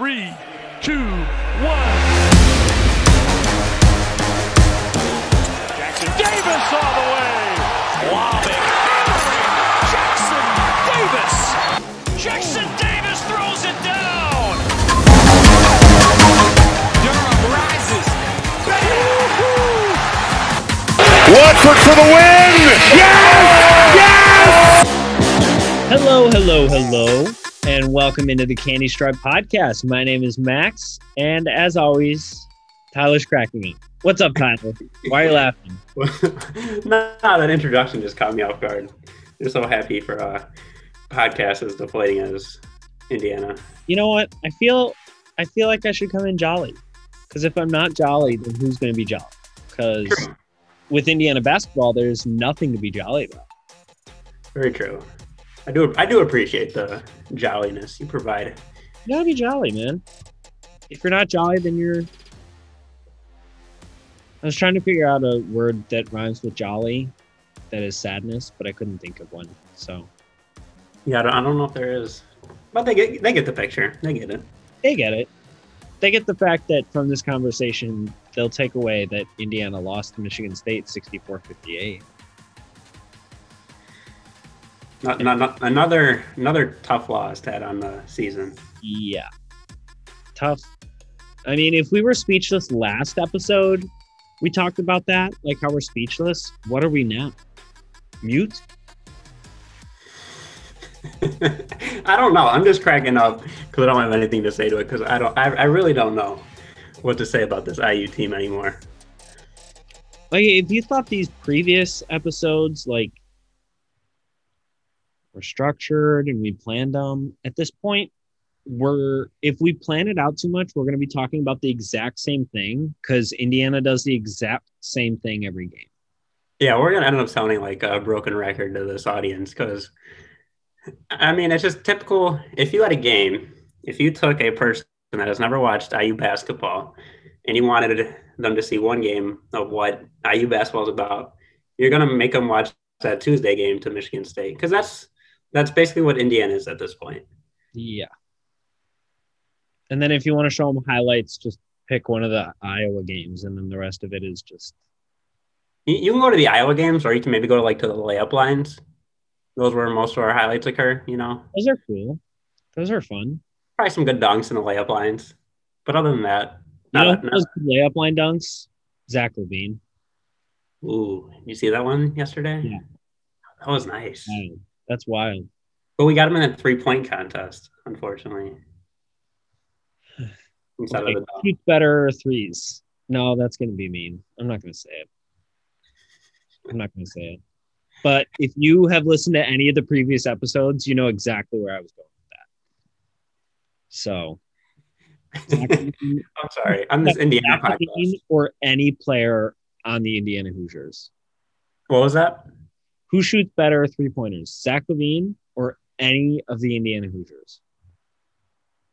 Three, two, one. Jackson Davis all the way. Lobbing. Jackson Davis. Jackson Davis throws it down. Durham rises. Watford for the win! Yes! Yes! Hello, hello, hello, and welcome into the Candy Stripe podcast. My name is Max, and as always, Tyler's cracking me. What's up, Tyler? Why are you laughing? no, that introduction just caught me off guard. I'm so happy for uh, podcast as deflating as Indiana. You know what? I feel, I feel like I should come in jolly, because if I'm not jolly, then who's going to be jolly? Because with Indiana basketball, there's nothing to be jolly about. Very true. I do. I do appreciate the jolliness you provide. You gotta be jolly, man. If you're not jolly, then you're. I was trying to figure out a word that rhymes with jolly, that is sadness, but I couldn't think of one. So Yeah, I don't, I don't know if there is, but they get they get the picture. They get it. they get it. They get the fact that from this conversation, they'll take away that Indiana lost to Michigan State 64 58. Not, not, not, another another tough loss to add on the season. Yeah. Tough. I mean, if we were speechless last episode, we talked about that, like how we're speechless. What are we now? Mute? I don't know. I'm just cracking up because I don't have anything to say to it because I don't. I, I really don't know what to say about this IU team anymore. Like, if you thought these previous episodes, like, were structured and we planned them, at this point, we're if we plan it out too much, we're going to be talking about the exact same thing because Indiana does the exact same thing every game. Yeah, we're gonna end up sounding like a broken record to this audience because, I mean, it's just typical. If you had a game, if you took a person that has never watched IU basketball and you wanted them to see one game of what IU basketball is about, you're gonna make them watch that Tuesday game to Michigan State because that's that's basically what Indiana is at this point. Yeah. And then if you want to show them highlights, just pick one of the Iowa games, and then the rest of it is just You, can go to the Iowa games, or you can maybe go to like to the layup lines. Those where most of our highlights occur. You know, those are cool. Those are fun. probably some good dunks in the layup lines. But other than that, You know, not, does layup line dunks. Zach LaVine. ooh, you see that one yesterday? Yeah. that was nice. Wow, that's wild. But we got him in a three point contest, unfortunately. Instead Okay, of. Shoots better threes. No, that's going to be mean. I'm not going to say it. I'm not going to say it. But if you have listened to any of the previous episodes, you know exactly where I was going with that. So, I'm sorry. I'm this Indiana podcast. Or any player on the Indiana Hoosiers. What was that? Who shoots better three pointers, Zach LaVine or any of the Indiana Hoosiers?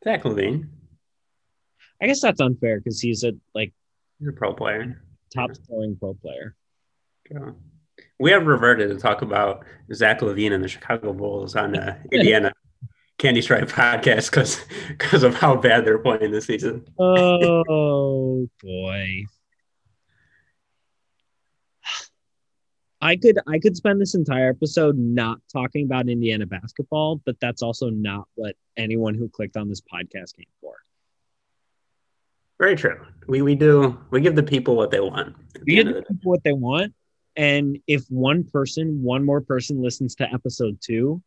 Zach LaVine. I guess that's unfair because he's a like You're a pro player. top scoring pro player. Yeah. We have reverted to talk about Zach LaVine and the Chicago Bulls on the Indiana Candy Stripe podcast because because of how bad they're playing this season. Oh boy. I could I could spend this entire episode not talking about Indiana basketball, but that's also not what anyone who clicked on this podcast came for. Very true. We we do we give the people what they want. We give the people what they want, and if one person, one more person listens to episode two,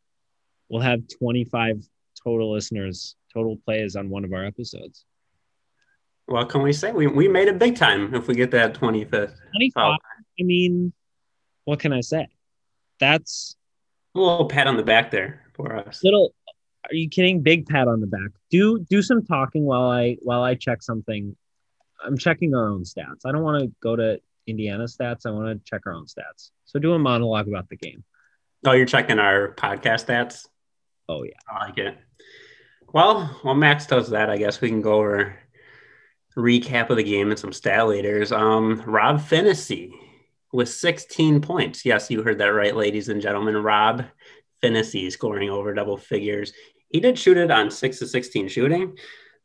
we'll have twenty five total listeners, total plays on one of our episodes. What can we say? We we made it big time if we get that 25th. Twenty Oh, five. I mean, what can I say? That's a little pat on the back there for us. little are you kidding big pat on the back do do some talking while i while i check something i'm checking our own stats i don't want to go to indiana stats i want to check our own stats so do a monologue about the game Oh, you're checking our podcast stats. oh yeah I like it. Well, while Max does that, I guess we can go over recap of the game and some stat leaders. Um, Rob Phinisee with 16 points. Yes, you heard that right, ladies and gentlemen. Rob Phinisee scoring over double figures. He did shoot it on six to 16 shooting.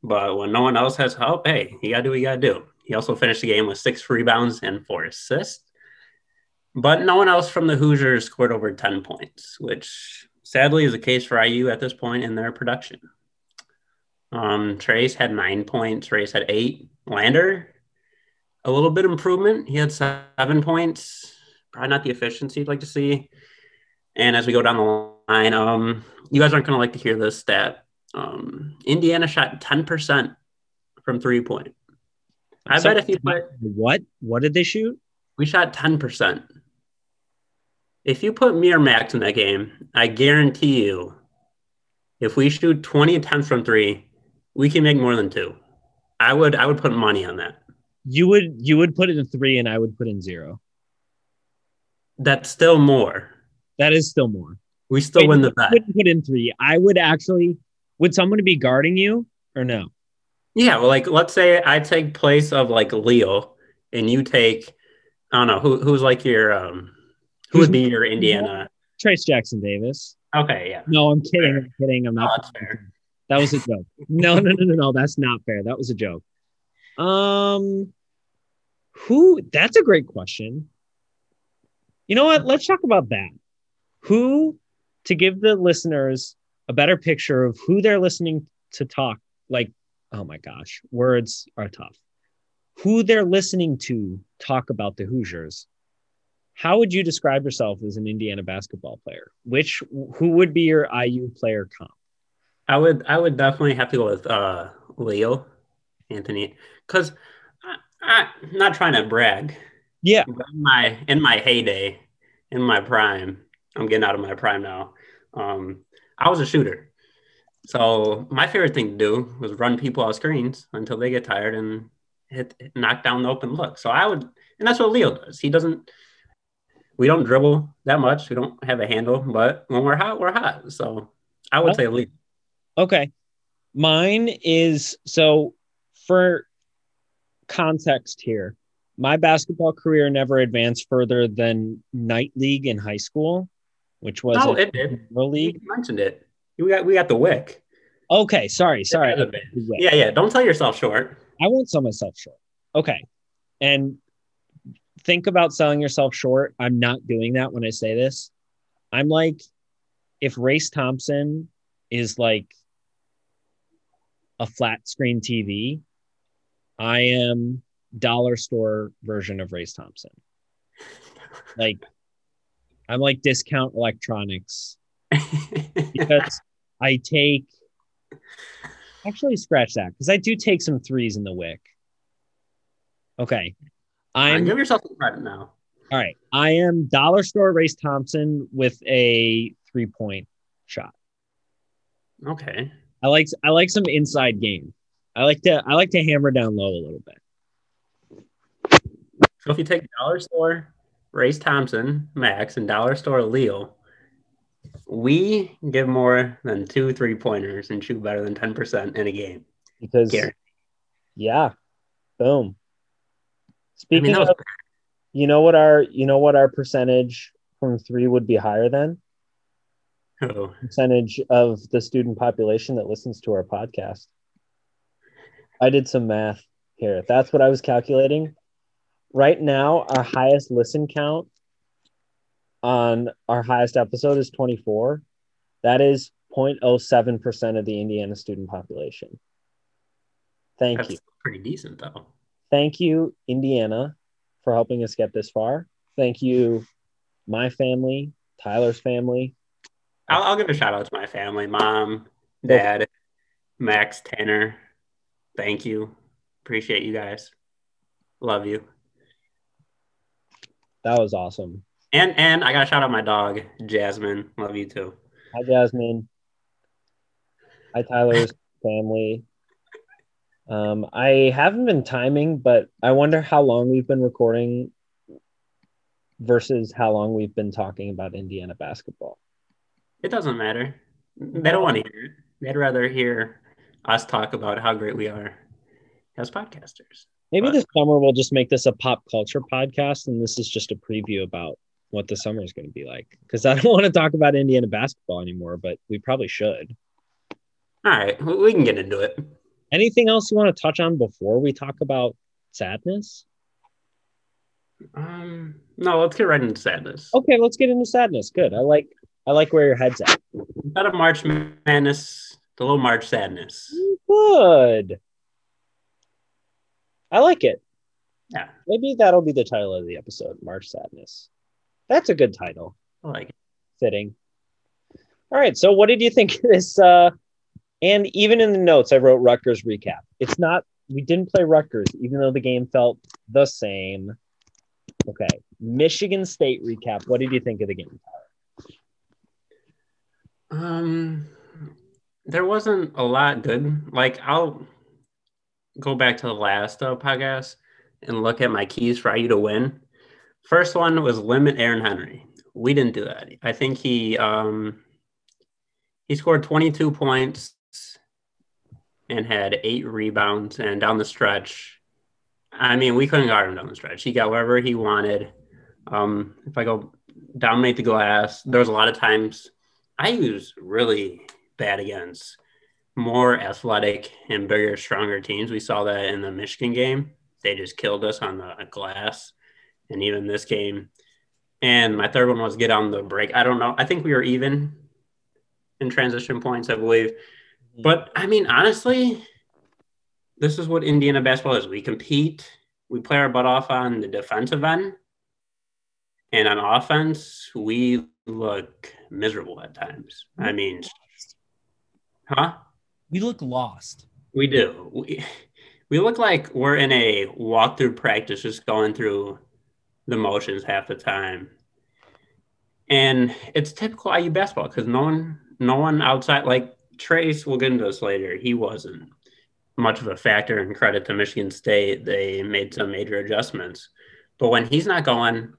But when no one else has help, hey, you got to do what you got to do. He also finished the game with six rebounds and four assists. But no one else from the Hoosiers scored over 10 points, which sadly is the case for IU at this point in their production. Um, Trayce had nine points, Trace had eight. Lander, a little bit of improvement. He had seven points. Probably not the efficiency you'd like to see. And as we go down the line, um, you guys aren't going to like to hear this stat. Um, Indiana shot 10% from three point. I So- bet if you put What? What did they shoot? we shot 10%. If you put me or Max in that game, I guarantee you, if we shoot 20 attempts from three, we can make more than two. I would I would put money on that. You would you would put it in three, and I would put in zero. That's still more. That is still more. We still Wait, win the bet. wouldn't put in three. I would actually. Would someone be guarding you or no? Yeah, well, like let's say I take place of like Leo, and you take I don't know who who's like your um who would be your Indiana. Trayce Jackson Davis. Okay, yeah, No, I'm kidding. Fair. I'm kidding. I'm oh, not. fair. That was a joke. No, no, no, no, no. That's not fair. That was a joke. Um, who? That's a great question. You know what? Let's talk about that. Who, to give the listeners a better picture of who they're listening to talk, like, oh my gosh, words are tough. Who they're listening to talk about the Hoosiers. How would you describe yourself as an Indiana basketball player? Which, who would be your IU player comp? I would I would definitely have to go with uh Leo Anthony because I'm not trying to brag. Yeah. In my in my heyday, in my prime, I'm getting out of my prime now. Um, I was a shooter, so my favorite thing to do was run people off screens until they get tired and hit knock down the open look. So I would, and that's what Leo does. He doesn't. We don't dribble that much. We don't have a handle, but when we're hot, we're hot. So I would Well, say Leo. Okay. Mine is so for context here. My basketball career never advanced further than night league in high school, which was No, a it did. Pro You league. mentioned it. We got we got the wick. Okay, sorry, sorry. Yeah, Yeah, yeah. Don't tell yourself short. I won't sell myself short. Okay. And think about selling yourself short. I'm not doing that when I say this. I'm like, if Race Thompson is like a flat screen TV, I am dollar store version of Race Thompson. Like, I'm like discount electronics because I take actually scratch that because I do take some threes in the wick. Okay. I'm give yourself some credit now. all right. I am dollar store Race Thompson with a three point shot. Okay. I like I like some inside game. I like to I like to hammer down low a little bit. So if you take dollar store, Race Thompson, Max, and dollar store Leo, we give more than two three pointers and shoot better than ten percent in a game. Because Guaranteed. yeah. Boom. I Speaking mean, that was of you know what our you know what our percentage from three would be higher than? oh, percentage of the student population that listens to our podcast. I did some math here. That's what I was calculating. Right now, our highest listen count on our highest episode is 24. That is 0.07% of the Indiana student population. Thank that's you. pretty decent though. Thank you, Indiana, for helping us get this far. Thank you, my family, Tyler's family, I'll, I'll give a shout out to my family, mom, dad, Max, Tanner. Thank you. Appreciate you guys. Love you. That was awesome. And and I gotta shout out my dog, Jasmine. Love you too. Hi, Jasmine. Hi, Tyler's family. Um, I haven't been timing, but I wonder how long we've been recording versus how long we've been talking about Indiana basketball. It doesn't matter. They don't want to hear it. They'd rather hear us talk about how great we are as podcasters. Maybe But- this summer we'll just make this a pop culture podcast, and this is just a preview about what the summer is going to be like. Because I don't want to talk about Indiana basketball anymore, but we probably should. All right, we can get into it. Anything else you want to touch on before we talk about sadness? Um, no, let's get right into sadness. Okay, let's get into sadness. Good. I like I like where your head's at. Instead of March Madness, the little March Sadness. Good. I like it. Yeah, Maybe that'll be the title of the episode, March Sadness. That's a good title. I like it. Fitting. All right. So what did you think of this? Uh and even in the notes, I wrote Rutgers recap. It's not we didn't play Rutgers, even though the game felt the same. Okay. Michigan State recap. What did you think of the game? Um, there wasn't a lot good. Like I'll go back to the last uh, podcast and look at my keys for IU to win. First one was limit Aaron Henry. We didn't do that. I think he um he scored 22 points and had eight rebounds and down the stretch. I mean, we couldn't guard him down the stretch. He got whatever he wanted. Um, if I go dominate the glass, there was a lot of times I was really bad against more athletic and bigger, stronger teams. We saw that in the Michigan game. They just killed us on the glass. And even this game. And my third one was get on the break. I don't know. I think we were even in transition points, I believe. But I mean, honestly, this is what Indiana basketball is. We compete, we play our butt off on the defensive end. And on offense, we look miserable at times. I mean, huh? We look lost. We do. We, we look like we're in a walkthrough practice, just going through the motions half the time. And it's typical IU basketball because no one, no one outside, like Trayce, we'll get into this later. He wasn't much of a factor. And credit to Michigan State, they made some major adjustments. But when he's not going,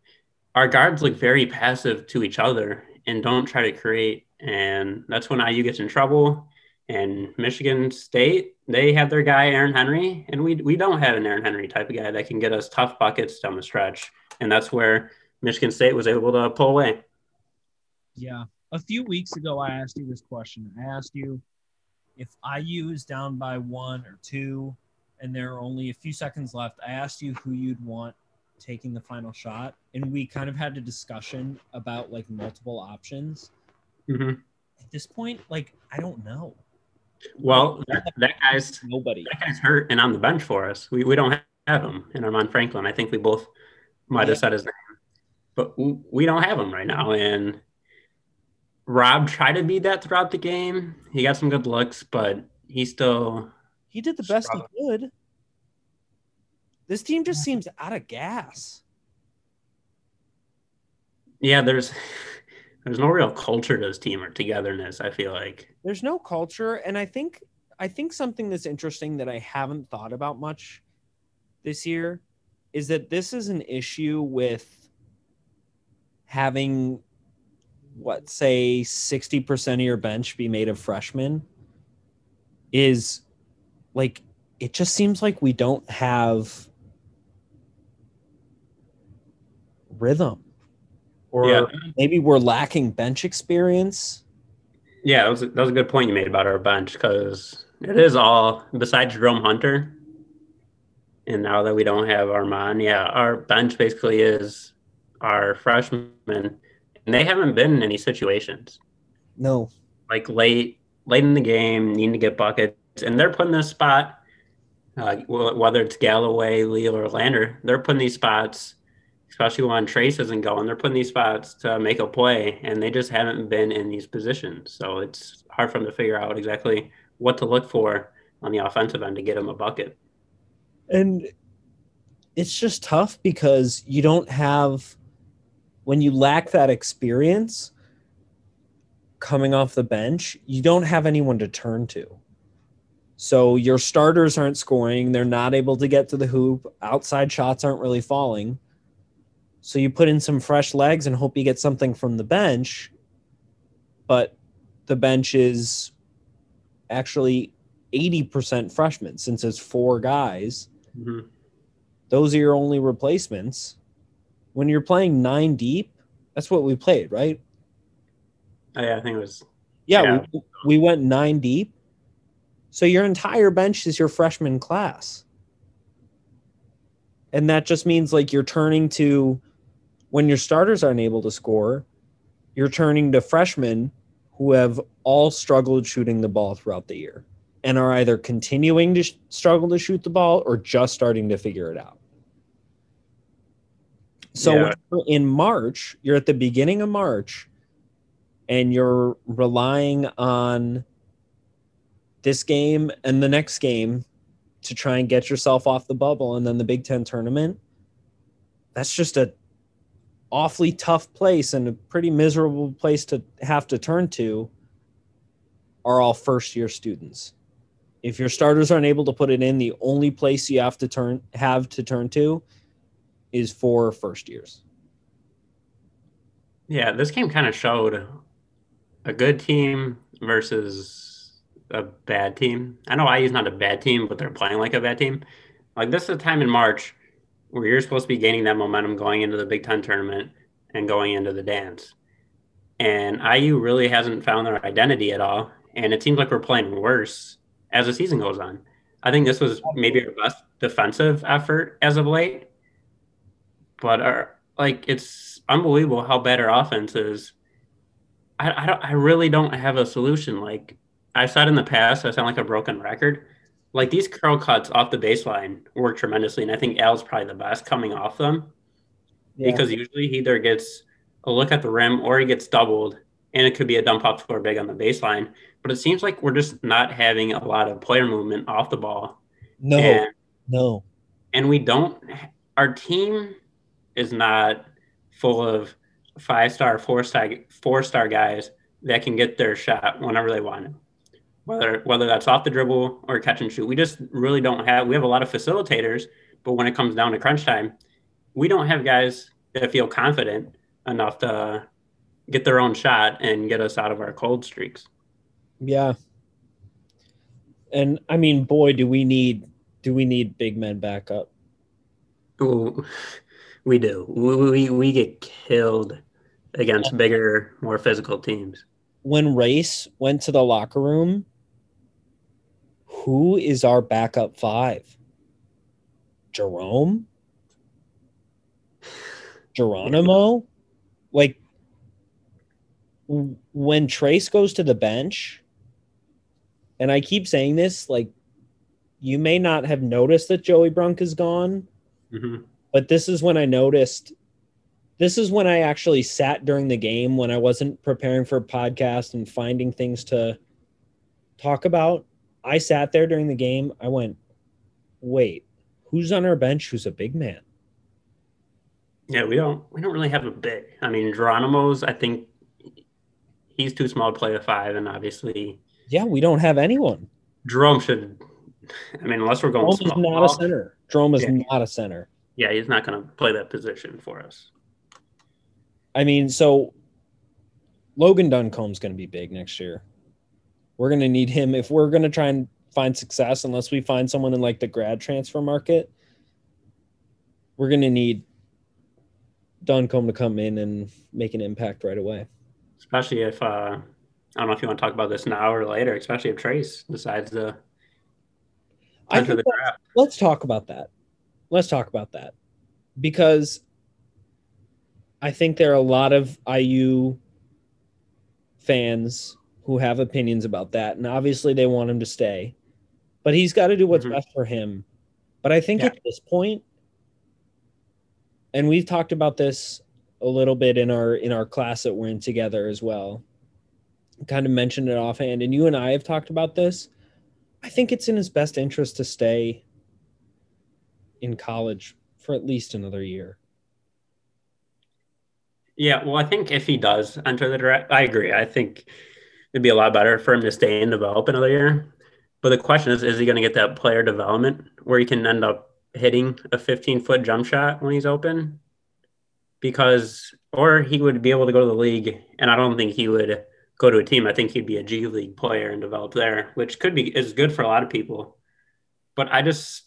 our guards look very passive to each other and don't try to create. And that's when IU gets in trouble. And Michigan State, they have their guy Aaron Henry, and we we don't have an Aaron Henry type of guy that can get us tough buckets down the stretch. And that's where Michigan State was able to pull away. Yeah. A few weeks ago, I asked you this question. I asked you if IU is down by one or two and there are only a few seconds left. I asked you who you'd want taking the final shot. And we kind of had a discussion about like multiple options. Mm-hmm. At this point, like, I don't know. Well, that, that guy's Nobody. that guy's hurt and on the bench for us. We, we don't have him in Armaan Franklin. I think we both might have said his name, but we don't have him right now. And Rob tried to be that throughout the game. He got some good looks, but he still He did the best Struggle. he could. This team just seems out of gas. yeah. There's there's no real culture to this team or togetherness. I feel like There's no culture, and I think I think something that's interesting that I haven't thought about much this year is that this is an issue with having what say 60% of your bench be made of freshmen is like it just seems like we don't have rhythm or Yeah. maybe we're lacking bench experience yeah, that was that was a good point you made about our bench because it is all besides Jerome Hunter. And now that we don't have Armaan, yeah, our bench basically is our freshmen, and they haven't been in any situations no like late late in the game, needing to get buckets, and they're putting this spot. Uh, whether it's Galloway, Leo, or Lander, they're putting these spots, especially when Trayce isn't going. They're putting these spots to make a play, and they just haven't been in these positions. So it's hard for them to figure out exactly what to look for on the offensive end to get them a bucket. And it's just tough because you don't have, when you lack that experience coming off the bench, you don't have anyone to turn to. So your starters aren't scoring. They're not able to get to the hoop. Outside shots aren't really falling. So you put in some fresh legs and hope you get something from the bench. But the bench is actually 80% freshmen since it's four guys Mhm. those are your only replacements. When you're playing nine deep, that's what we played, right? Oh, yeah, I think it was. Yeah, Yeah. We, we went nine deep. So your entire bench is your freshman class. And that just means like you're turning to when your starters aren't able to score, you're turning to freshmen who have all struggled shooting the ball throughout the year and are either continuing to sh- struggle to shoot the ball or just starting to figure it out. So Yeah. in March, you're at the beginning of March and you're relying on this game and the next game to try and get yourself off the bubble and then the Big 10 tournament. That's just a awfully tough place and a pretty miserable place to have to turn to are all first year students. If your starters aren't able to put it in, the only place you have to turn have to turn to is for first years. Yeah, this game kind of showed a good team versus a bad team. I know IU's not a bad team, but they're playing like a bad team. Like this is a time in March where you're supposed to be gaining that momentum going into the Big Ten tournament and going into the dance. And IU really hasn't found their identity at all. And it seems like we're playing worse as the season goes on. I think this was maybe our best defensive effort as of late. But our like it's unbelievable how bad our offense is. I, I don't I really don't have a solution. Like I've said in the past, I sound like a broken record. Like these curl cuts off the baseline work tremendously, and I think Al's probably the best coming off them because usually he either gets a look at the rim or he gets doubled, and it could be a dump off score big on the baseline. But it seems like we're just not having a lot of player movement off the ball, no, and no. and we don't. Our team is not full of five star, four star, four star guys that can get their shot whenever they want it. Whether whether that's off the dribble or catch and shoot, we just really don't have. We have a lot of facilitators, but when it comes down to crunch time, we don't have guys that feel confident enough to get their own shot and get us out of our cold streaks. Yeah. And I mean, boy, do we need do we need big men back up? Ooh, we do. We, we we get killed against bigger, more physical teams. When Race went to the locker room, who is our backup five? Jerome? Geronimo? Like when Trayce goes to the bench, and I keep saying this, like you may not have noticed that Joey Brunk is gone, Mhm. but this is when I noticed. This is when I actually sat during the game when I wasn't preparing for a podcast and finding things to talk about. I sat there during the game. I went, wait, who's on our bench who's a big man? Yeah, we don't we don't really have a big. I mean, Geronimo's. I think he's too small to play a five, and obviously Yeah, we don't have anyone. Jerome should. I mean, unless we're going Jerome is small, not a center. Jerome is Yeah. not a center. yeah, he's not going to play that position for us. I mean, so Logan Duncomb's going to be big next year. We're going to need him if we're going to try and find success, unless we find someone in like the grad transfer market. We're going to need Don Duncomb to come in and make an impact right away. Especially if uh, I don't know if you want to talk about this now or later. Especially if Trayce decides to I enter think the draft. let's talk about that. Let's talk about that because I think there are a lot of IU fans who have opinions about that, and obviously they want him to stay, but he's got to do what's Mhm. best for him. But I think Yeah. at this point, and we've talked about this a little bit in our in our class that we're in together as well. Kind of mentioned it offhand, and you and I have talked about this. I think it's in his best interest to stay in college for at least another year. Yeah, well, I think if he does enter the draft, I agree. I think it'd be a lot better for him to stay and develop another year. But the question is, is he going to get that player development where he can end up hitting a 15 foot jump shot when he's open? Because, or he would be able to go to the league, and I don't think he would go to a team. I think he'd be a G League player and develop there, which could be is good for a lot of people. But I just,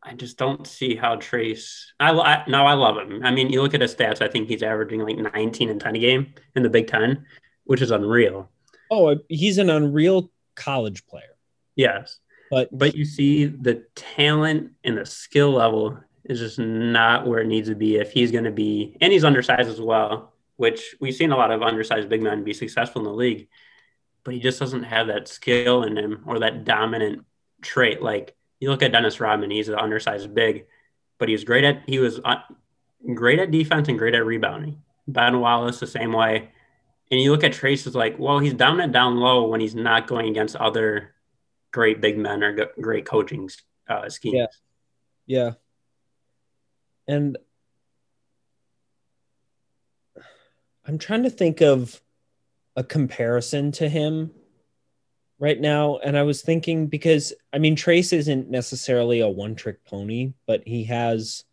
I just don't see how Trayce. I, I no, I love him. I mean, you look at his stats. I think he's averaging like 19 and 10 a game in the Big Ten, which is unreal. Oh, he's an unreal college player. Yes. But But you see the talent and the skill level is just not where it needs to be if he's going to be, and he's undersized as well, which we've seen a lot of undersized big men be successful in the league, but he just doesn't have that skill in him or that dominant trait. Like you look at Dennis Rodman, he's an undersized big, but he was great at, he was uh, great at defense and great at rebounding. Ben Wallace, the same way. And you look at Trayce it's like, well, he's dominant down low when he's not going against other great big men or great coaching uh, schemes. Yeah. Yeah. And I'm trying to think of a comparison to him right now. And I was thinking because, I mean, Trayce isn't necessarily a one trick pony, but he has,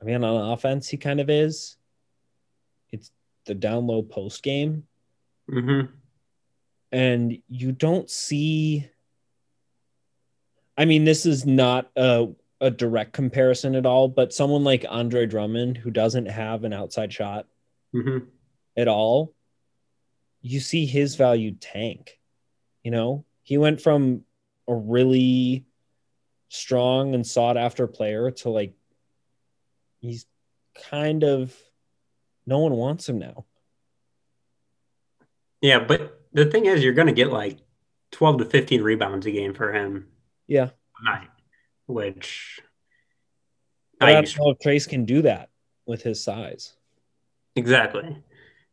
I mean, on offense, he kind of is. The down low post game. Mm-hmm. and you don't see I mean this is not a a direct comparison at all but someone like Andre Drummond who doesn't have an outside shot Mm-hmm. at all you see his value tank you know he went from a really strong and sought after player to like he's kind of no one wants him now Yeah, but the thing is, you're going to get like 12 to 15 rebounds a game for him yeah night, which I I don't know if Trayce can do that with his size exactly.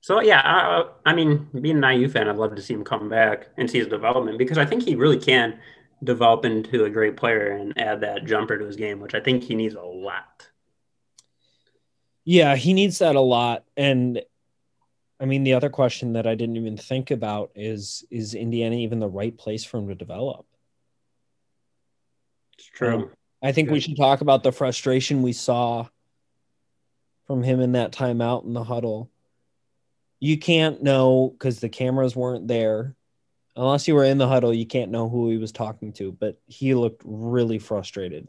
So yeah, I, I mean, being an IU fan, I'd love to see him come back and see his development because I think he really can develop into a great player and add that jumper to his game, which I think he needs a lot. Yeah, he needs that a lot. And I mean, the other question that I didn't even think about is is Indiana even the right place for him to develop? It's true. Um, I think we should talk about the frustration we saw from him in that timeout in the huddle. You can't know because the cameras weren't there. Unless you were in the huddle, you can't know who he was talking to, but he looked really frustrated.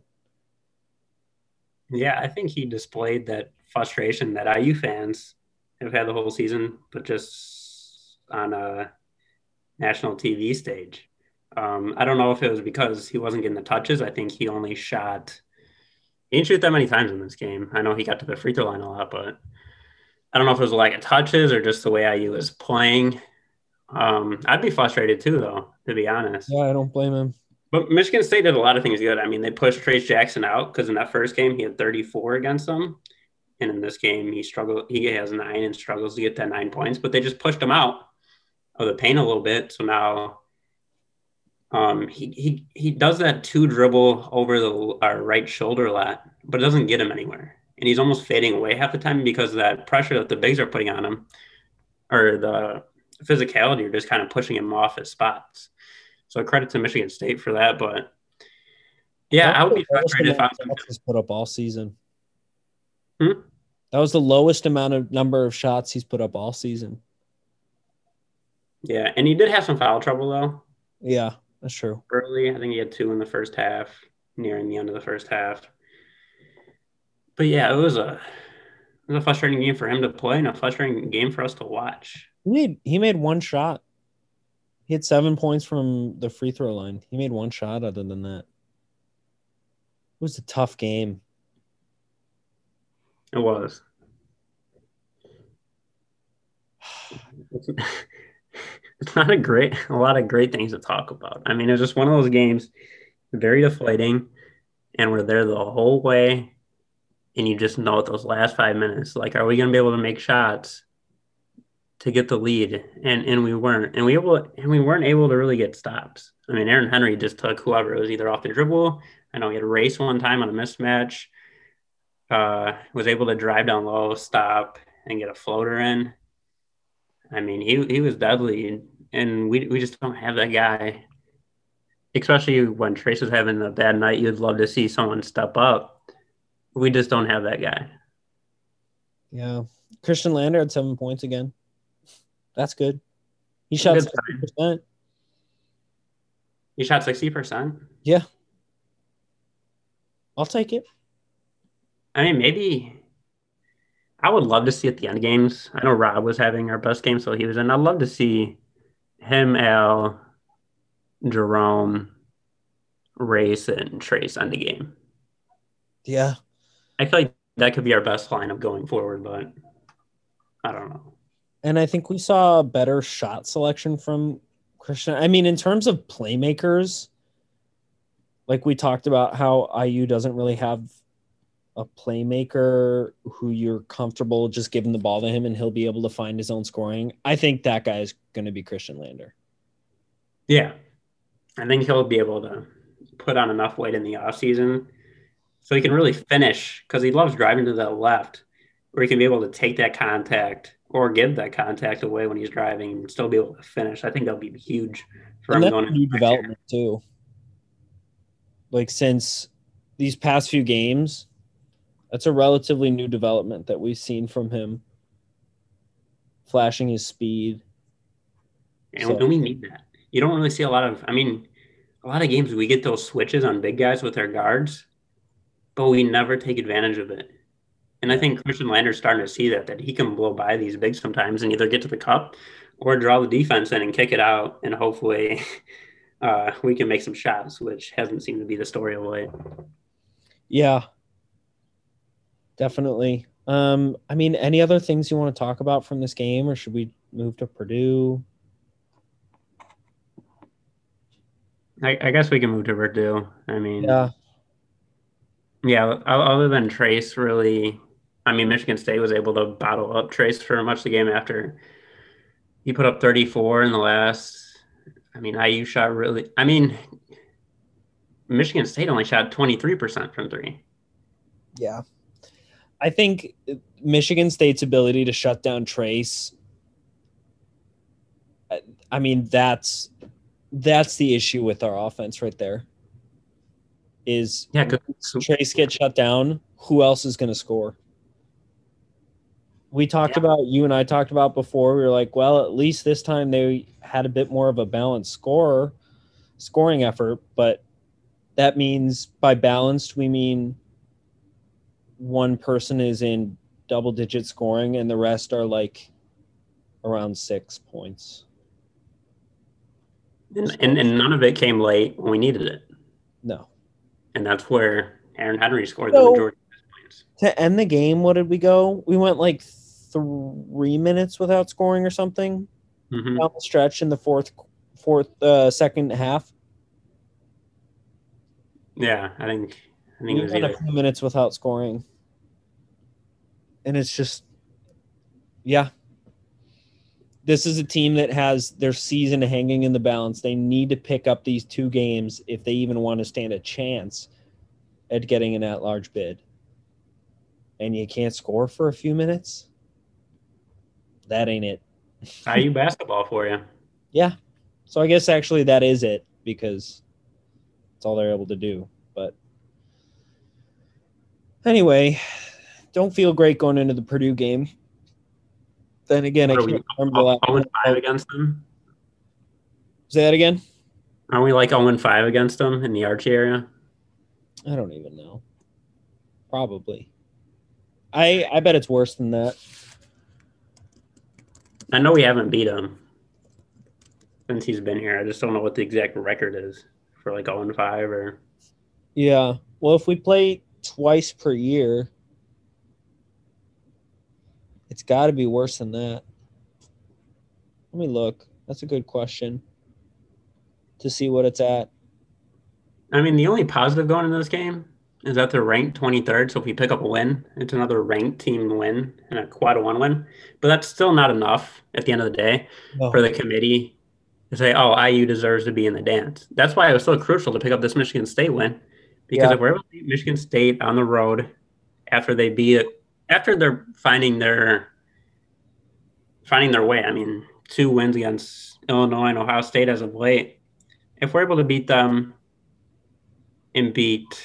Yeah, I think he displayed that frustration that IU fans have had the whole season, but just on a national TV stage. Um, I don't know if it was because he wasn't getting the touches. I think he only shot. He didn't shoot that many times in this game. I know he got to the free throw line a lot, but I don't know if it was a lack of touches or just the way IU was playing. Um, I'd be frustrated too, though, to be honest. Yeah, I don't blame him. But Michigan State did a lot of things good. I mean, they pushed Trayce Jackson out because in that first game he had 34 against them, and in this game he struggled. He has nine and struggles to get that nine points. But they just pushed him out of the paint a little bit. So now, um, he he he does that two dribble over the uh, right shoulder a lot, but it doesn't get him anywhere. And he's almost fading away half the time because of that pressure that the bigs are putting on him, or the physicality are just kind of pushing him off his spots. So credit to Michigan State for that. But yeah, I would be That was the frustrated if I was put up all season. Hmm? That was the lowest amount of number of shots he's put up all season. Yeah, and he did have some foul trouble though Yeah, that's true. early. I think he had two in the first half, nearing the end of the first half. But yeah, it was a it was a frustrating game for him to play and a frustrating game for us to watch. He made he made one shot. He had seven points from the free throw line. He made one shot other than that. It was a tough game. It was. It's, not a great, a lot of great things to talk about. I mean, it was just one of those games, very deflating, and we're there the whole way, and you just know at those last five minutes, like, are we going to be able to make shots to get the lead? And and we weren't, and we able, and we weren't able to really get stops. I mean, Aaron Henry just took whoever it was either off the dribble. I know he had a race one time on a mismatch. Uh, was able to drive down low, stop, and get a floater in. I mean, he he was deadly, and we we just don't have that guy. Especially when Trayce is having a bad night, you'd love to see someone step up. We just don't have that guy. Yeah. Khristian Lander had seven points again. That's good. He shot sixty percent. He shot sixty percent. Yeah. I'll take it. I mean, maybe I would love to see at the end games. I know Rob was having our best game, so he was in. I'd love to see him, Al, Jerome, Race, and Trayce on the game. Yeah. I feel like that could be our best lineup going forward, but I don't know. And I think we saw a better shot selection from Khristian. I mean, in terms of playmakers, like we talked about how IU doesn't really have a playmaker who you're comfortable just giving the ball to him and he'll be able to find his own scoring. I think that guy is going to be Khristian Lander. Yeah. I think he'll be able to put on enough weight in the offseason so he can really finish because he loves driving to the left where he can be able to take that contact or give that contact away when he's driving and still be able to finish. I think that'll be huge for and him going new into next year. development too. Like since these past few games, that's a relatively new development that we've seen from him. Flashing his speed. And So- we need that. You don't really see a lot of, I mean, a lot of games we get those switches on big guys with their guards, but we never take advantage of it. And I think Khristian Lander's starting to see that, that he can blow by these bigs sometimes and either get to the cup or draw the defense in and kick it out. And hopefully uh, we can make some shots, which hasn't seemed to be the story of late. Yeah. Definitely. Um, I mean, any other things you want to talk about from this game, or should we move to Purdue? I, I guess we can move to Purdue. I mean, Yeah. Yeah, other than Trayce, really, I mean, Michigan State was able to bottle up Trayce for much of the game after he put up 34 in the last. I mean, IU shot really, I mean, Michigan State only shot 23% from three. Yeah. I think Michigan State's ability to shut down Trayce. I- mean, that's that's the issue with our offense right there. Is Yeah, Trayce gets shut down, who else is going to score? We talked Yeah. about you and I talked about before. We were like, well, at least this time they had a bit more of a balanced score, scoring effort. But that means by balanced we mean one person is in double digit scoring and the rest are like around six points. and, and, and none of it came late when we needed it. No. And that's where Aaron Henry scored So- the majority of his points. To end the game, what did we go? We went like three minutes without scoring or something. Mhm. down the stretch in the fourth fourth uh second half. Yeah, I think I think We it was went a few minutes without scoring. And it's just yeah. This is a team that has their season hanging in the balance. They need to pick up these two games if they even want to stand a chance at getting an at large bid. And you can't score for a few minutes. That ain't it. IU basketball for you. Yeah. So I guess actually that is it because it's all they're able to do. But anyway, don't feel great going into the Purdue game. Then again, I can't remember the last. 0 5 against them? Say that again. Are we like 0 5 against them in the Archie area? I don't even know. Probably. I I bet it's worse than that. I know we haven't beat him since he's been here. I just don't know what the exact record is for like 0 5 or. Yeah. Well, if we play twice per year, it's got to be worse than that. Let me look. That's a good question. To see what it's at. I mean, the only positive going into this game is that they're ranked 23rd. So if we pick up a win, it's another ranked team win and a quad a one win. But that's still not enough at the end of the day No. for the committee to say, oh, IU deserves to be in the dance. That's why it was so crucial to pick up this Michigan State win. Because Yeah. if we're able to beat Michigan State on the road after they beat it, after they're finding their finding their way, I mean, two wins against Illinois and Ohio State as of late. If we're able to beat them and beat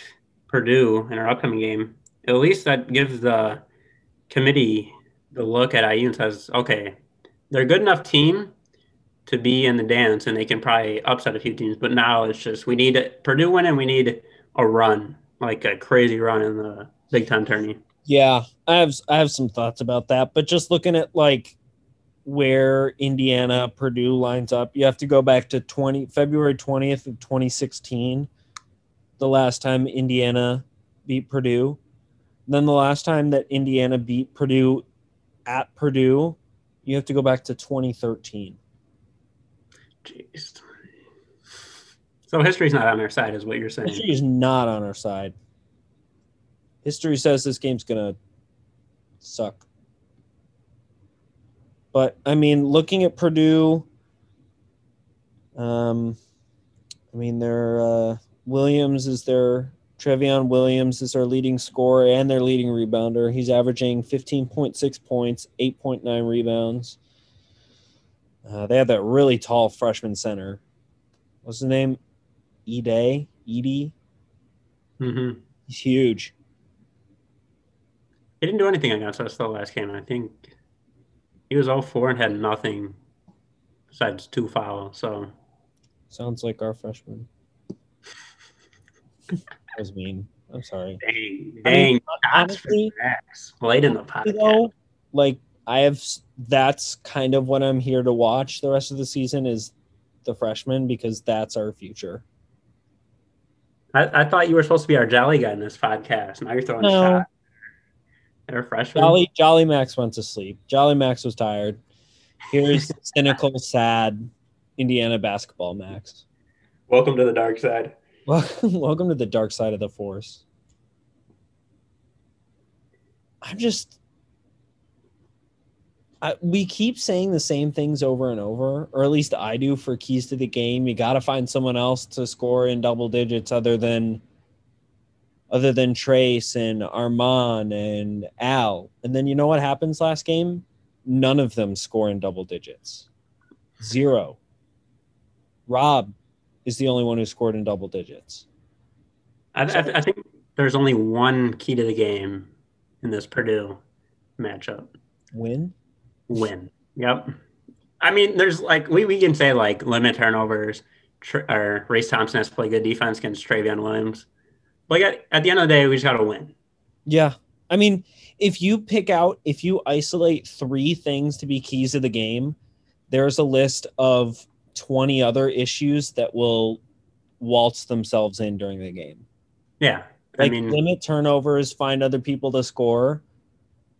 Purdue in our upcoming game, at least that gives the committee the look at IU and says, okay, they're a good enough team to be in the dance and they can probably upset a few teams. But now it's just we need Purdue win and we need a run, like a crazy run in the Big Ten tourney. Yeah, I have I have some thoughts about that, but just looking at like where Indiana Purdue lines up. You have to go back to 20 February 20th of 2016, the last time Indiana beat Purdue. Then the last time that Indiana beat Purdue at Purdue, you have to go back to 2013. Jeez. So history's not on our side, is what you're saying. History is not on our side. History says this game's gonna suck. But I mean, looking at Purdue, um, I mean, their uh, Williams is their Trevion Williams is their leading scorer and their leading rebounder. He's averaging 15.6 points, 8.9 rebounds. Uh, they have that really tall freshman center. What's his name? Ede? Edie? hmm He's huge. He didn't do anything against us the last game. I think he was all 4 and had nothing besides two fouls. So Sounds like our freshman. that was mean. I'm sorry. dang, I dang, mean, honestly. Late in the you podcast. know, like I have that's kind of what I'm here to watch the rest of the season is the freshmen because that's our future. I, I thought you were supposed to be our jolly guy in this podcast. Now you're throwing No. shots at our freshman. Jolly Jolly Max went to sleep. Jolly Max was tired. Here's cynical, sad Indiana basketball Max. Welcome to the dark side. Welcome, welcome to the dark side of the force. I'm just. I, we keep saying the same things over and over, or at least I do for keys to the game. You got to find someone else to score in double digits other than other than Trayce and Armaan and Al. And then you know what happens last game? None of them score in double digits. Zero. Rob is the only one who scored in double digits. I, I, I think there's only one key to the game in this Purdue matchup. Win? Win. Yep. I mean, there's like we, we can say like limit turnovers. Tr- or Race Thompson has to play good defense against Trevion Williams. But at, at the end of the day, we just got to win. Yeah. I mean, if you pick out, if you isolate three things to be keys of the game, there's a list of 20 other issues that will waltz themselves in during the game. Yeah. I Like mean, limit turnovers, find other people to score.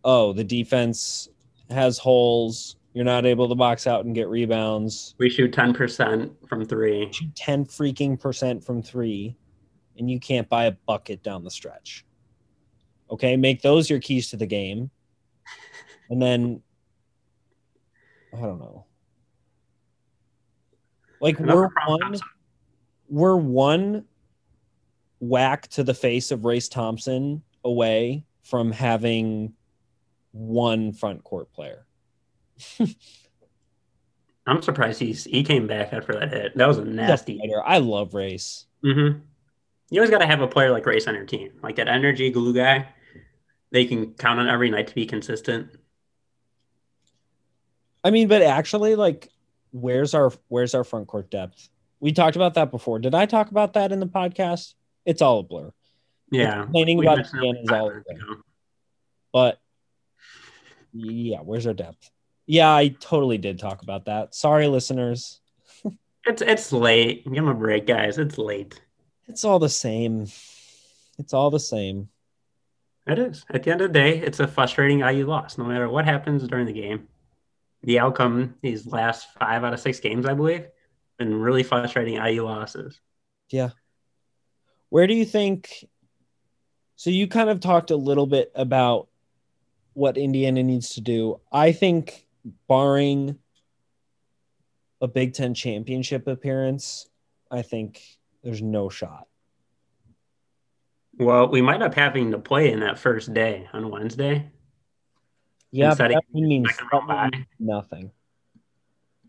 Oh, the defense has holes. You're not able to box out and get rebounds. we shoot 10% from three. Shoot 10 freaking percent from three, and you can't buy a bucket down the stretch. Okay, make those your keys to the game. And then I don't know. Like Enough we're one we're one whack to the face of Race Thompson away from having one front court player. I'm surprised he's he came back after that hit. That was a nasty. I love Race. Mm-hmm. You always got to have a player like Race on your team, like that energy glue guy. They can count on every night to be consistent. I mean, but actually, like, where's our where's our front court depth? We talked about that before. Did I talk about that in the podcast? It's all a blur. Yeah, complaining about mentioned Indiana it is all over. ago. But yeah, where's our depth? Yeah, I totally did talk about that. Sorry, listeners. It's it's late. Give him a break, guys. It's late. It's all the same. It's all the same. It is. At the end of the day, it's a frustrating IU loss. No matter what happens during the game, the outcome these last five out of six games, I believe, been really frustrating IU losses. Yeah. Where do you think? So you kind of talked a little bit about what Indiana needs to do. I think, barring a Big Ten championship appearance, I think there's no shot. Well, we might up having to play in that first day on Wednesday. Yeah, but Instead of that means second round that bye. means nothing.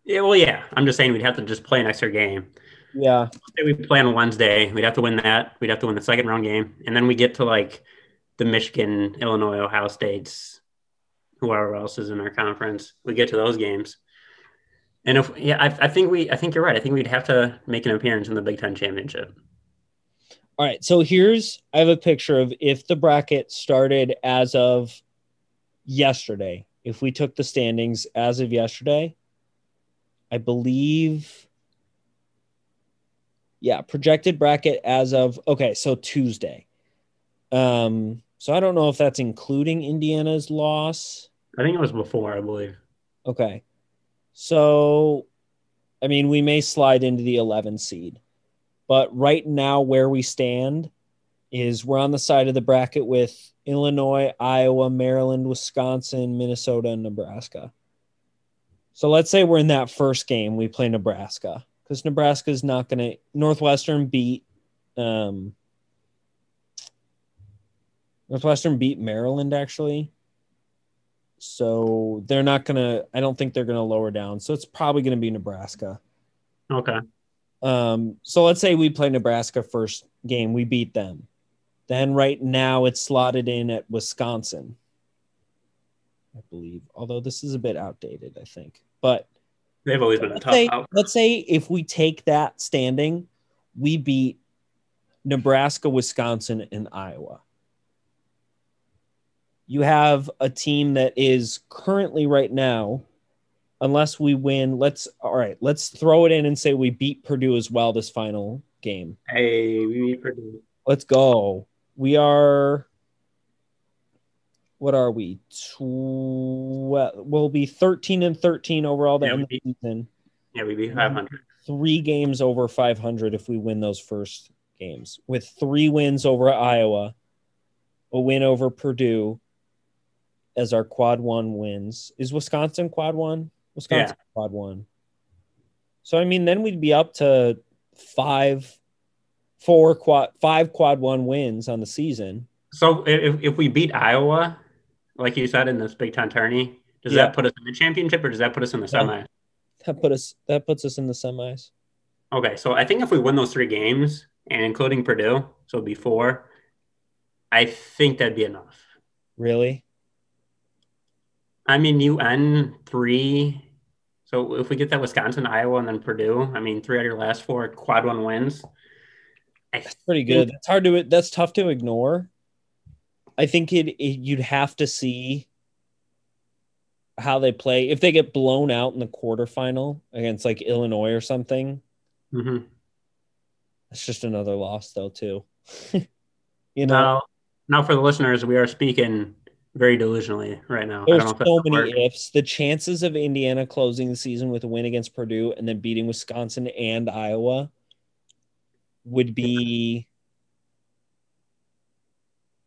Yeah, well, yeah. I'm just saying we'd have to just play an extra game. Yeah, Say we play on Wednesday, we'd have to win that. We'd have to win the second round game, and then we get to like the Michigan, Illinois, Ohio States, whoever else is in our conference. We get to those games, and if yeah, I, I think we, I think you're right. I think we'd have to make an appearance in the Big Ten championship. All right. So here's I have a picture of if the bracket started as of yesterday, if we took the standings as of yesterday, I believe, yeah, projected bracket as of okay, so Tuesday. Um, so I don't know if that's including Indiana's loss. I think it was before, I believe. Okay. So, I mean, we may slide into the 11 seed, but right now, where we stand is we're on the side of the bracket with Illinois, Iowa, Maryland, Wisconsin, Minnesota, and Nebraska. So let's say we're in that first game, we play Nebraska because Nebraska is not going to, Northwestern beat, um, Northwestern beat Maryland actually. So they're not going to, I don't think they're going to lower down. So it's probably going to be Nebraska. Okay. Um, so let's say we play Nebraska first game, we beat them. Then right now it's slotted in at Wisconsin, I believe. Although this is a bit outdated, I think. But They've always been a tough say, out. let's say if we take that standing, we beat Nebraska, Wisconsin, and Iowa. You have a team that is currently right now, unless we win, let's all right, let's throw it in and say we beat Purdue as well this final game. Hey, we beat Purdue. Let's go. We are what are we? Tw- we'll be 13 and 13 overall to Yeah, end the season. Yeah, we beat Mm-hmm. 500. Three games over 500 if we win those first games, with three wins over Iowa, a win over Purdue as our quad one wins. Is Wisconsin quad one? Wisconsin quad one. So I mean, then we'd be up to five, four quad, five quad one wins on the season. So if, if we beat Iowa, like you said in this Big Ten tourney, does Yeah. that put us in the championship or does that put us in the semis? semi? That put us that puts us in the semis. Okay, so I think if we win those three games and including Purdue, so it'd be four, I think that'd be enough. Really? I mean, you end three. So if we get that Wisconsin, Iowa, and then Purdue, I mean, three out of your last four quad one wins. I Pretty good. That's hard to that's tough to ignore. I think it, it you'd have to see how they play. If they get blown out in the quarterfinal against like Illinois or something, Mhm. that's just another loss though too. you know, Now, now for the listeners, we are speaking very delusionally right now. I there's don't know so many ifs. The chances of Indiana closing the season with a win against Purdue and then beating Wisconsin and Iowa would be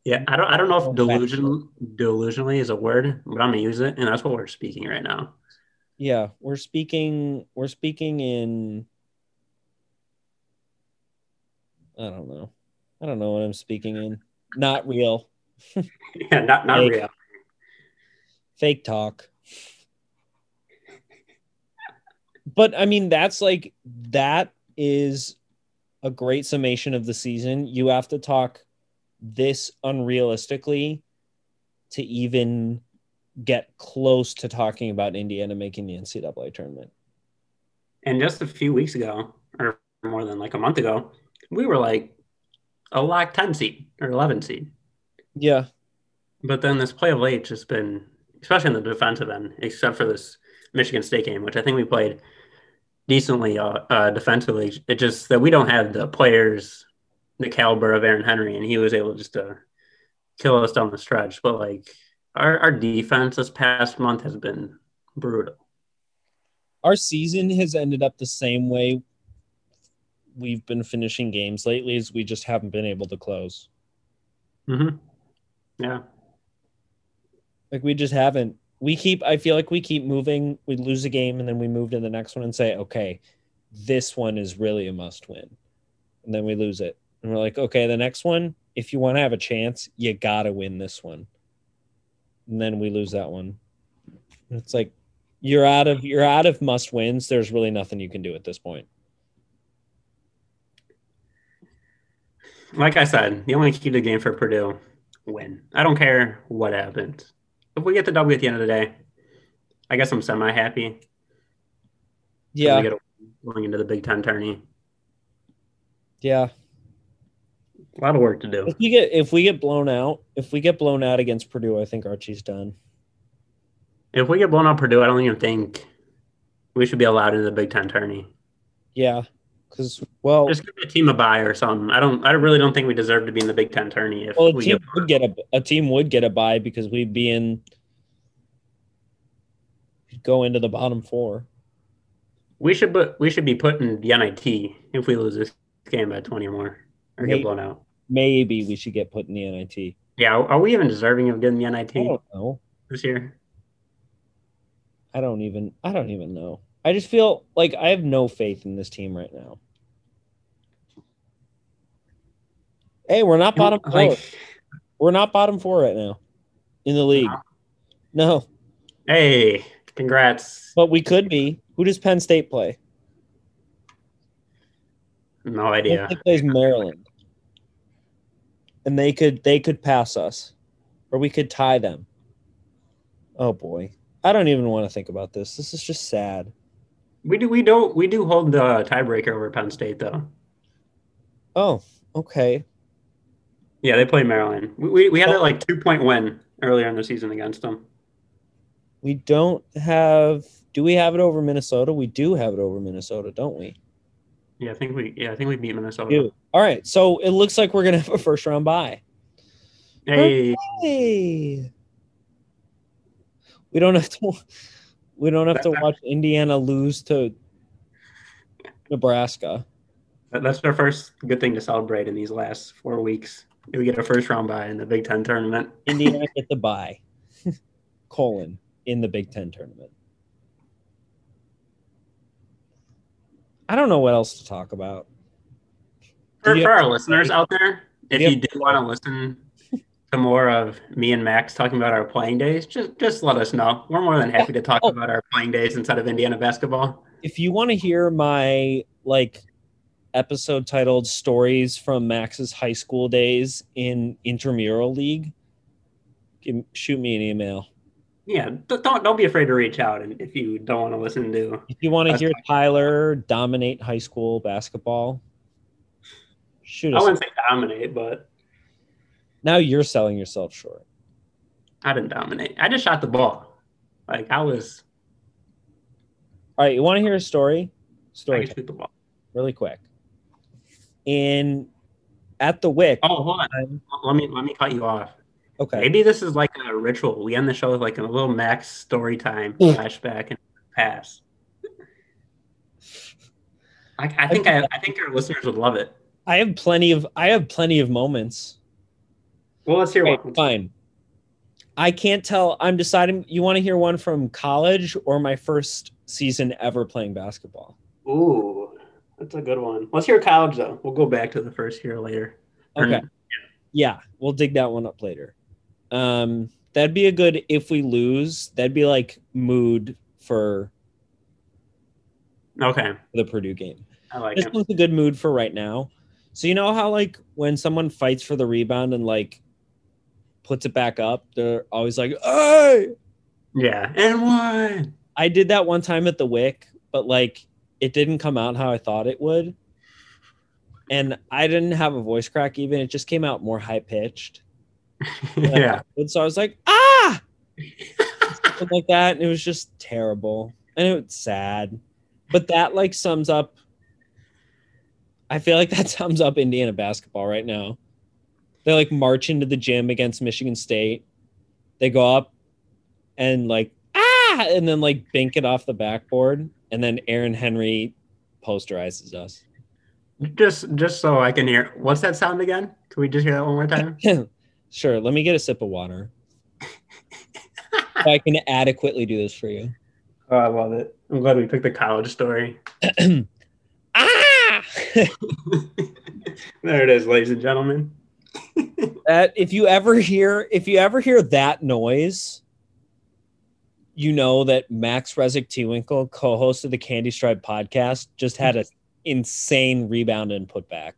Yeah, I don't. I don't know if delusion delusionally is a word, but I'm gonna use it, and that's what we're speaking right now. yeah, we're speaking we're speaking in I don't know. I don't know what I'm speaking in. Not real. Yeah, not not Fake. real. Fake talk. But I mean that's like that is a great summation of the season. You have to talk this unrealistically to even get close to talking about Indiana making the NCAA tournament. And just a few weeks ago, or more than like a month ago, we were like a lock ten seed or eleven seed. Yeah. But then this play of late just been, especially in the defensive end, except for this Michigan State game, which I think we played decently uh, uh, defensively. It just that we don't have the players, the caliber of Aaron Henry, and he was able just to kill us down the stretch. But like our, our defense this past month has been brutal. Our season has ended up the same way we've been finishing games lately is we just haven't been able to close. Mm-hmm. Yeah. Like we just haven't. We keep I feel like we keep moving, we lose a game and then we move to the next one and say, "Okay, this one is really a must win." And then we lose it. And we're like, "Okay, the next one, if you want to have a chance, you got to win this one." And then we lose that one. And it's like you're out of you're out of must wins. There's really nothing you can do at this point. Like I said, the only key to the game for Purdue, win. I don't care what happens. If we get the W at the end of the day, I guess I'm semi happy. Yeah. We get a win going into the Big Ten tourney. Yeah. A lot of work to do. If we get if we get blown out, if we get blown out against Purdue, I think Archie's done. If we get blown out Purdue, I don't even think we should be allowed into the Big Ten tourney. Yeah, because well, Just give the team a bye or something. I don't. I really don't think we deserve to be in the Big Ten tourney. If well, a we team get, would get a a team would get a bye because we'd be in go into the bottom four. we should put we should be put in the NIT if we lose this game by twenty or more or Maybe. get blown out. Maybe we should get put in the NIT. Yeah, are we even deserving of getting the NIT I don't know. this year? I don't even. I don't even know. I just feel like I have no faith in this team right now. Hey, we're not bottom four. Like, We're not bottom four right now in the league. No, hey, congrats! but we could be. Who does Penn State play? No Penn idea. State plays Maryland, and they could they could pass us, or we could tie them. Oh boy, I don't even want to think about this. This is just sad. We do. We don't. We do hold the tiebreaker over Penn State though. Oh, okay. Yeah, they play Maryland. We we, we had that oh. like two point win earlier in the season against them. We don't have. Do we have it over Minnesota? We do have it over Minnesota, don't we? Yeah, I think we. Yeah, I think we beat Minnesota. All right. So it looks like we're gonna have a first round bye. Hey, Hey. We don't have to. We don't have to watch Indiana lose to Nebraska. that's our first good thing to celebrate in these last four weeks. We get a first round bye in the Big Ten tournament. Indiana get the bye. Colon in the Big Ten tournament. I don't know what else to talk about. For, for our listeners out there, if you you, do want to listen to more of me and Max talking about our playing days, just just let us know. We're more than happy to talk Oh. about our playing days instead of Indiana basketball. if you want to hear my like episode titled stories from max's high school days in intramural league give, shoot me an email Yeah, don't don't be afraid to reach out, and if you don't want to listen to, if you want to hear tyler dominate high school basketball shoot I wouldn't say dominate, but now you're selling yourself short I didn't dominate. I just shot the ball. Like I was, all right you want to hear a story story shoot the ball. really quick in at the wick Oh, hold on. Let me let me cut you off. okay Maybe this is like a ritual. We end the show with like a little Max story time Mm. flashback and pass. I, I think I, I think our listeners would love it. i have plenty of i have plenty of moments Well, let's hear Okay, one. fine. I can't tell. I'm deciding. You want to hear one from college or my first season ever playing basketball? Ooh, that's a good one. Let's hear college though. We'll go back to the first year later. Or- Okay. Yeah, we'll dig that one up later. Um, that'd be a good if we lose. That'd be like mood for Okay, the Purdue game. I like This it. one's a good mood for right now. So you know how like when someone fights for the rebound and like puts it back up, they're always like, "Hey!" Yeah, and one. I did that one time at the Wick, but like it didn't come out how I thought it would. And I didn't have a voice crack even. It just came out more high pitched. yeah, And so I was like, ah, something like that. And it was just terrible. And it was sad. But that like sums up, I feel like that sums up Indiana basketball right now. They like march into the gym against Michigan State. They go up and like, ah, and then like bink it off the backboard. And then Aaron Henry posterizes us. just just so I can hear. What's that sound again? Can we just hear that one more time? sure. Let me get a sip of water. so I can adequately do this for you. Oh, I love it. I'm glad we picked the college story. ah! there it is, ladies and gentlemen. That if you ever hear if you ever hear that noise, you know that Max Rezick T-Winkle, co-host of the Candy Stripe podcast, just had an insane rebound and putback.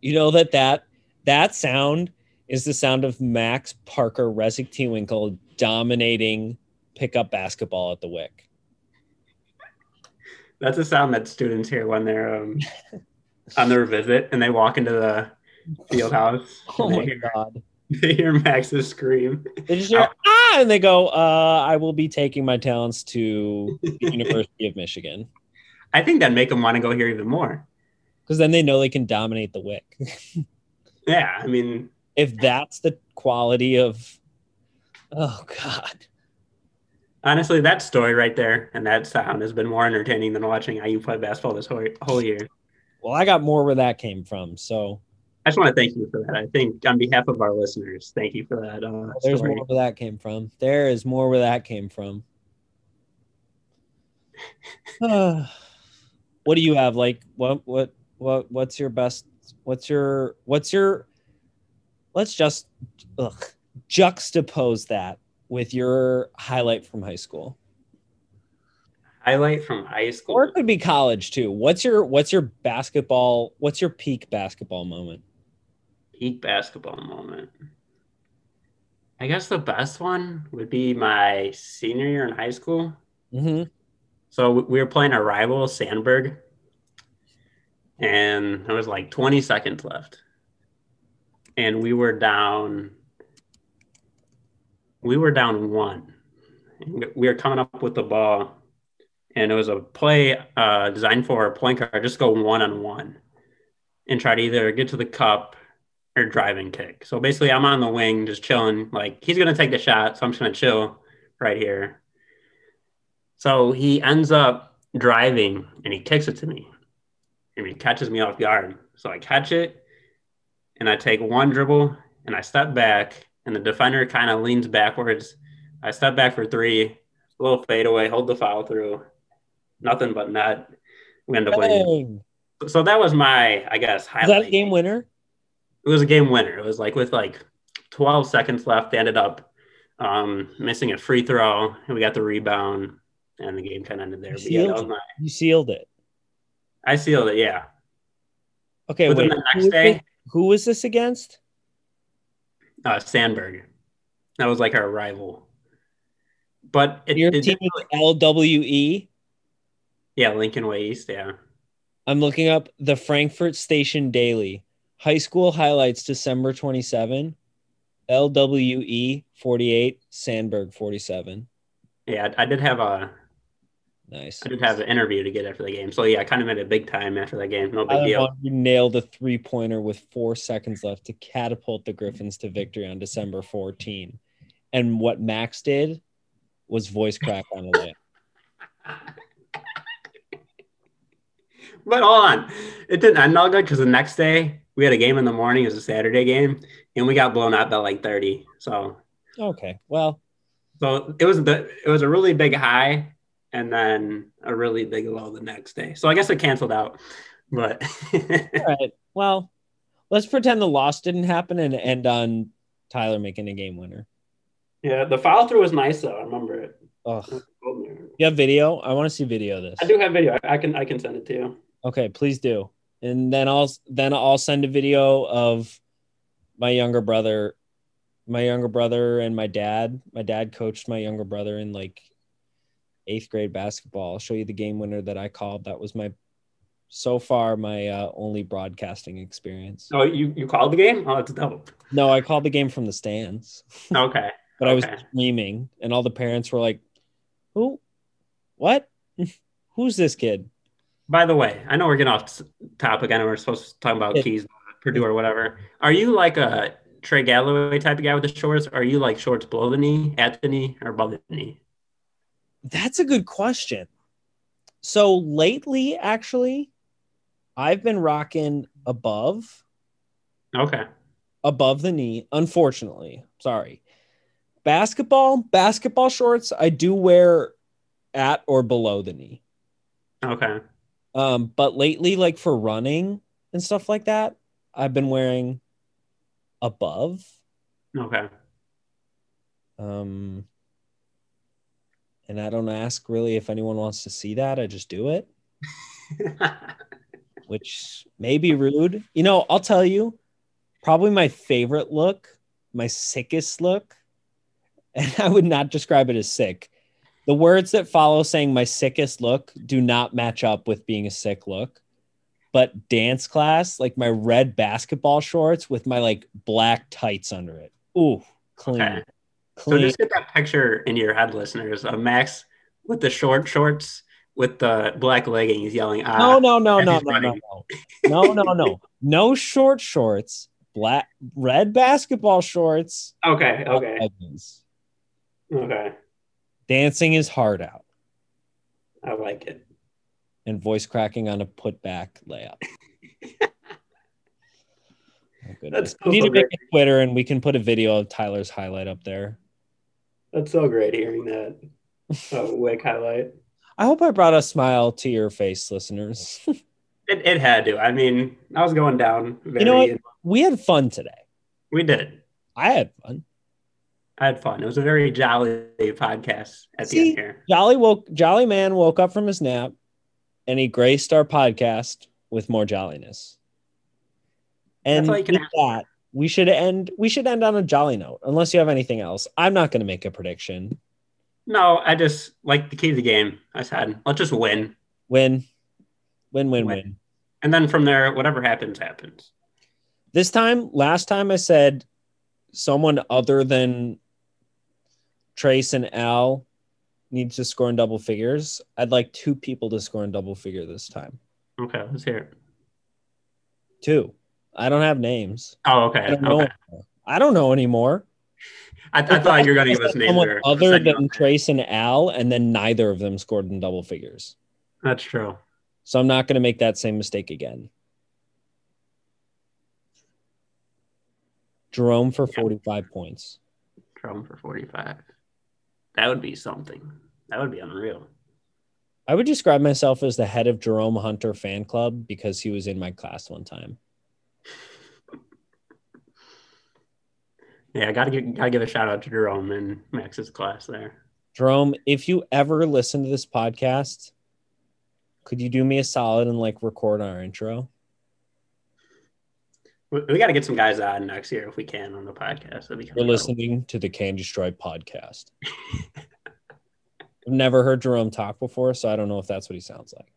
You know that that that sound is the sound of Max Parker Rezick T-Winkle dominating pickup basketball at the Wick. That's a sound that students hear when they're um, on their visit and they walk into the field house. Oh my hear god. They hear Max's scream. They just hear ah, and they go, uh, "I will be taking my talents to the University of Michigan," I think that'd make him want to go here even more. because then they know they can dominate the wick. Yeah, I mean, if that's the quality of, oh god, honestly, that story right there and that sound has been more entertaining than watching IU play basketball this whole, whole year. well, I got more where that came from. So I just want to thank you for that. I think on behalf of our listeners, thank you for that. Uh, there's story. more where that came from. There is more where that came from. uh, what do you have? Like what what what what's your best what's your what's your let's just ugh, juxtapose that with your highlight from high school. Highlight from high school. Or it could be college too. What's your what's your basketball what's your peak basketball moment? Peak basketball moment. I guess the best one would be my senior year in high school. Mm-hmm. So we- we were playing our rival Sandburg, and there was like 20 seconds left, and we were down. We were down one. We were coming up with the ball, and it was a play uh, designed for a point guard just go one on one, and try to either get to the cup or driving kick. So basically, I'm on the wing just chilling. Like he's gonna take the shot, so I'm just gonna chill right here. So he ends up driving and he kicks it to me. And he catches me off guard. So I catch it and I take one dribble and I step back and the defender kind of leans backwards. I step back for three, a little fadeaway, hold the foul through. Nothing but net. We end up winning. So that was my, I guess, Is highlight. that a game winner? It was a game winner. It was like with like 12 seconds left, they ended up um, missing a free throw and we got the rebound and the game kind of ended there. But yeah, my, You sealed it. I sealed it. Yeah. Okay, wait. the who next was day, this- who was this against? uh, Sandburg. That was like our rival. But it, Your it team is LWE. yeah, Lincoln Way East. Yeah. I'm looking up the Frankfort Station Daily. High school highlights December 27. LWE 48, Sandburg 47. Yeah. I, I did have a, Nice. I did have an interview to get after the game. So yeah, I kind of made a big time after that game. No big Tyler deal. Bundy nailed a three pointer with four seconds left to catapult the Griffins to victory on December 14. And what Max did was voice crack on the lip. But hold on, it didn't end all good because the next day we had a game in the morning. It was a Saturday game, and we got blown out by like thirty. So, Okay. Well, so it was the it was a really big high, and then a really big low the next day. So I guess it canceled out. But all right. Well, let's pretend the loss didn't happen and end on Tyler making a game winner. yeah, the follow through was nice though. I remember it. Ugh. You have video? I want to see video of this. I do have video. I I can I can send it to you. Okay, please do. And then I'll then I'll send a video of my younger brother, my younger brother and my dad. My dad coached my younger brother in like eighth grade basketball. I'll show you the game winner that I called. That was my so far my uh, only broadcasting experience. Oh, you you called the game? Oh, that's dope. No, I called the game from the stands, Okay. but I was Okay. screaming, and all the parents were like, "Who? What? Who's this kid?" By the way, I know we're getting off topic. I know we're supposed to talk about Yeah. keys, Purdue or whatever. Are you like a Trey Galloway type of guy with the shorts? Or are you like shorts below the knee, at the knee, or above the knee? That's a good question. So lately, actually, I've been rocking above, Okay. above the knee. Unfortunately, sorry. Basketball, basketball shorts, I do wear at or below the knee. Okay. Um, but lately, like for running and stuff like that, I've been wearing above. Okay. Um, and I don't ask really if anyone wants to see that. I just do it. which may be rude. You know, I'll tell you, probably my favorite look, my sickest look, and I would not describe it as sick. The words that follow saying my sickest look do not match up with being a sick look. but dance class, like my red basketball shorts with my like black tights under it. Ooh, clean. Okay. So just get that picture in your head, listeners, of Max with the short shorts with the black leggings yelling, ah. no, no, no, no, no, no, no, no, no, no, no short shorts, black, red basketball shorts. Okay, okay, leggings. okay. Dancing his heart out I like it. and voice cracking on a putback layup. Oh. That's we need so to make a Twitter and we can put a video of Tyler's highlight up there. That's so great hearing that. Oh, wick highlight. I hope I brought a smile to your face, listeners. It, it had to. I mean, I was going down. Very, know what? we had fun today. We did. I had fun. I had fun. It was a very jolly podcast at the end here. Jolly woke Jolly Man woke up from his nap and he graced our podcast with more jolliness. And That's all you can with that, we should end we should end on a jolly note, unless you have anything else. I'm not gonna make a prediction. No, I just like the key to the game. I said, let's just win. Win. Win, win, Win. win. And then from there, whatever happens, happens. This time, last time I said someone other than Trayce and Al need to score in double figures. I'd like two people to score in double figure this time. Okay, let's hear it. Two. I don't have names. Oh, okay. I don't know. Okay. anymore. I don't know anymore. I, I thought you were going to give us names. There. other than Trayce and Al, and then neither of them scored in double figures. That's true. So I'm not going to make that same mistake again. Jerome for 45 points. Drum for 45. That would be something. That would be unreal. I would describe myself as the head of Jerome Hunter fan club because he was in my class one time. Yeah, I gotta give, gotta give a shout out to Jerome and Max's class there. Jerome, if you ever listen to this podcast, could you do me a solid and like record our intro? We, we got to get some guys on next year if we can on the podcast. That'd be You're listening to the Candy Stripe podcast. I've never heard Jerome talk before, so I don't know if that's what he sounds like.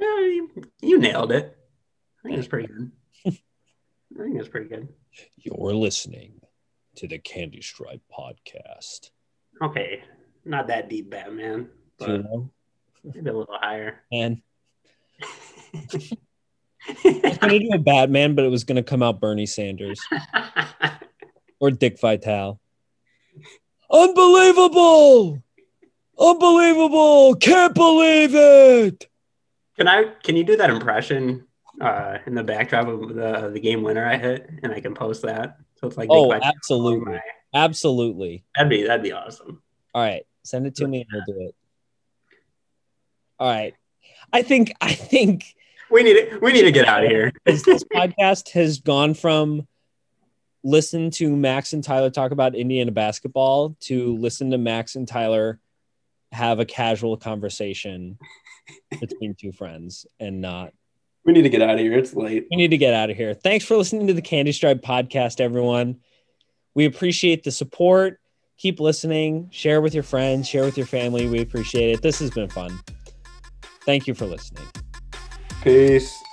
Yeah, you, you nailed it. I think it's pretty good. I think it's pretty good. You're listening to the Candy Stripe podcast. Okay, not that deep, Batman, but maybe a little higher. And I was gonna do a Batman, but it was gonna come out Bernie Sanders or Dick Vitale. Unbelievable! Unbelievable! Can't believe it! Can I? Can you do that impression uh, in the backdrop of the the game winner I hit, and I can post that? So it's like Oh, Five- absolutely. Absolutely. That'd be that'd be awesome. All right, send it to me and we'll do it. All right. I think I think We need it. We need to get out of here. this, this podcast has gone from listen to Max and Tyler talk about Indiana basketball to listen to Max and Tyler have a casual conversation between two friends and not. We need to get out of here. It's late. We need to get out of here. Thanks for listening to the Candy Stripe podcast, everyone. We appreciate the support. Keep listening, share with your friends, share with your family. We appreciate it. This has been fun. Thank you for listening. Peace.